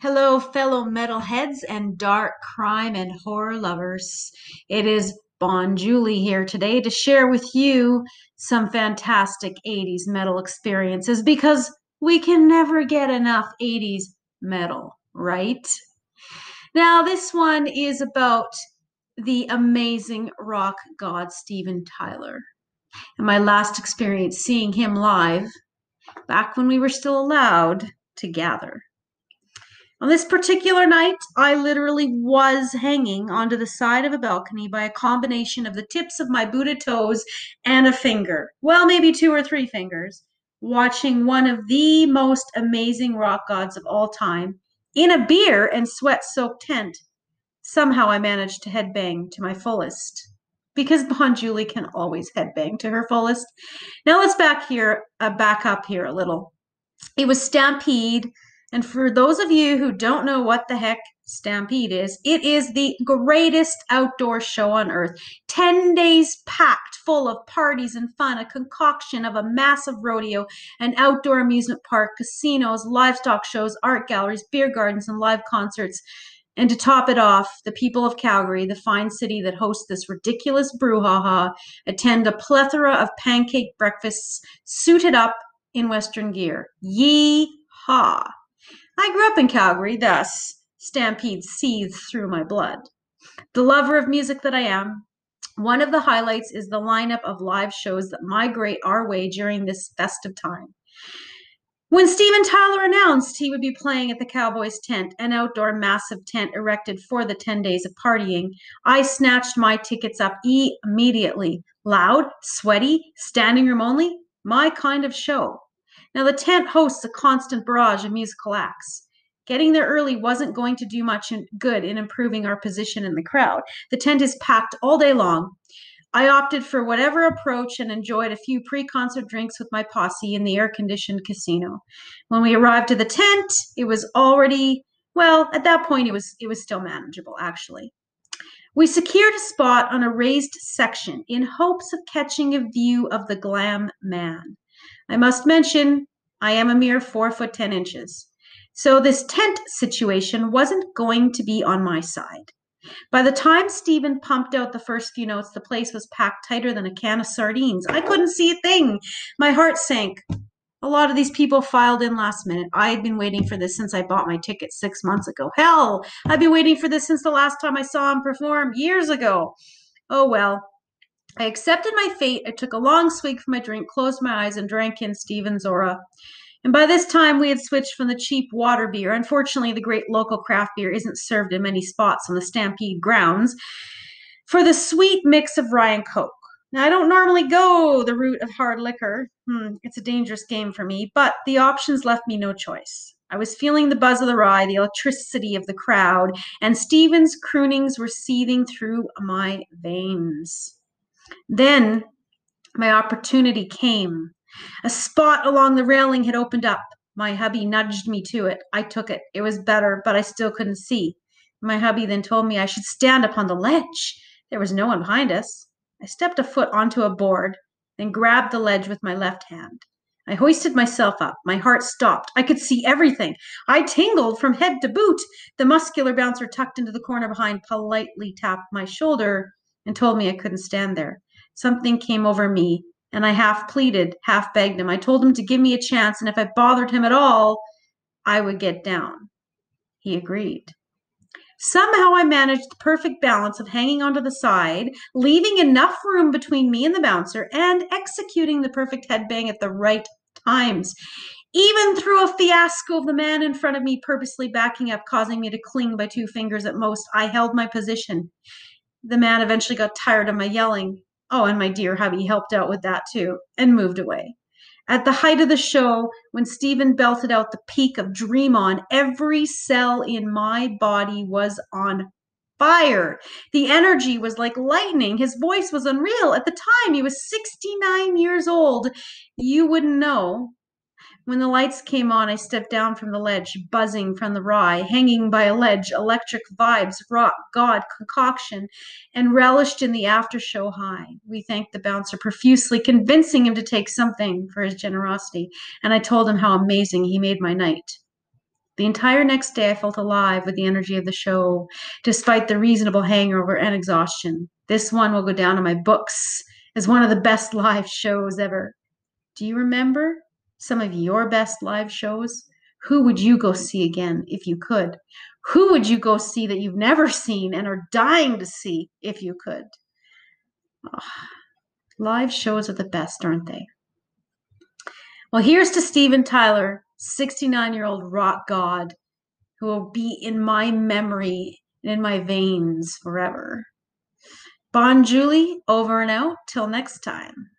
Hello, fellow metalheads and dark crime and horror lovers. It is Bon Julie here today to share with you some fantastic 80s metal experiences because we can never get enough 80s metal, right? Now, this one is about the amazing rock god Steven Tyler. And my last experience seeing him live back when we were still allowed to gather. On this particular night, I literally was hanging onto the side of a balcony by a combination of the tips of my booted toes and a finger. Well, maybe two or three fingers, watching one of the most amazing rock gods of all time in a beer and sweat soaked tent. Somehow I managed to headbang to my fullest. Because Bon Julie can always headbang to her fullest. Now let's back here, uh, back up here a little. It was Stampede and for those of you who don't know what the heck Stampede is, it is the greatest outdoor show on earth. 10 days packed full of parties and fun, a concoction of a massive rodeo, an outdoor amusement park, casinos, livestock shows, art galleries, beer gardens, and live concerts. And to top it off, the people of Calgary, the fine city that hosts this ridiculous brouhaha, attend a plethora of pancake breakfasts suited up in Western gear. Yee-haw! I grew up in Calgary, thus Stampede seethes through my blood. The lover of music that I am, one of the highlights is the lineup of live shows that migrate our way during this festive time. When Steven Tyler announced he would be playing at the Cowboys tent, an outdoor massive tent erected for the 10 days of partying, I snatched my tickets up immediately. Loud, sweaty, standing room only, my kind of show. Now, the tent hosts a constant barrage of musical acts. Getting there early wasn't going to do much good in improving our position in the crowd. The tent is packed all day long. I opted for whatever approach and enjoyed a few pre concert drinks with my posse in the air conditioned casino. When we arrived at the tent, it was already, well, at that point, it was, it was still manageable, actually. We secured a spot on a raised section in hopes of catching a view of the glam man. I must mention, I am a mere four foot 10 inches. So this tent situation wasn't going to be on my side. By the time Steven pumped out the first few notes, the place was packed tighter than a can of sardines. I couldn't see a thing. My heart sank. A lot of these people filed in last minute. I had been waiting for this since I bought my ticket six months ago. Hell, I've been waiting for this since the last time I saw him perform years ago. Oh well, I accepted my fate. I took a long swig from my drink, closed my eyes, and drank in Steven's aura. And by this time, we had switched from the cheap water beer. Unfortunately, the great local craft beer isn't served in many spots on the Stampede grounds for the sweet mix of rye and coke. Now, I don't normally go the route of hard liquor. Hmm, it's a dangerous game for me, but the options left me no choice. I was feeling the buzz of the rye, the electricity of the crowd, and Steven's croonings were seething through my veins. Then my opportunity came. A spot along the railing had opened up. My hubby nudged me to it. I took it. It was better, but I still couldn't see. My hubby then told me I should stand upon the ledge. There was no one behind us. I stepped a foot onto a board, then grabbed the ledge with my left hand. I hoisted myself up. My heart stopped. I could see everything. I tingled from head to boot. The muscular bouncer tucked into the corner behind politely tapped my shoulder and told me I couldn't stand there. Something came over me, and I half pleaded, half begged him. I told him to give me a chance, and if I bothered him at all, I would get down. He agreed. Somehow I managed the perfect balance of hanging onto the side, leaving enough room between me and the bouncer, and executing the perfect headbang at the right times. Even through a fiasco of the man in front of me purposely backing up, causing me to cling by two fingers at most, I held my position. The man eventually got tired of my yelling. Oh, and my dear hubby helped out with that too and moved away. At the height of the show, when Steven belted out the peak of Dream On, every cell in my body was on fire. The energy was like lightning. His voice was unreal. At the time, he was 69 years old. You wouldn't know, when the lights came on, I stepped down from the ledge, buzzing from the rye, hanging by a ledge, electric vibes, rock, God, concoction, and relished in the after show high. We thanked the bouncer profusely, convincing him to take something for his generosity, and I told him how amazing he made my night. The entire next day, I felt alive with the energy of the show, despite the reasonable hangover and exhaustion. This one will go down in my books as one of the best live shows ever. Do you remember some of your best live shows? Who would you go see again if you could? Who would you go see that you've never seen and are dying to see if you could? Oh, live shows are the best, aren't they? Well, here's to Steven Tyler, 69 year old rock god, who will be in my memory and in my veins forever. Bon Julie, over and out. Till next time.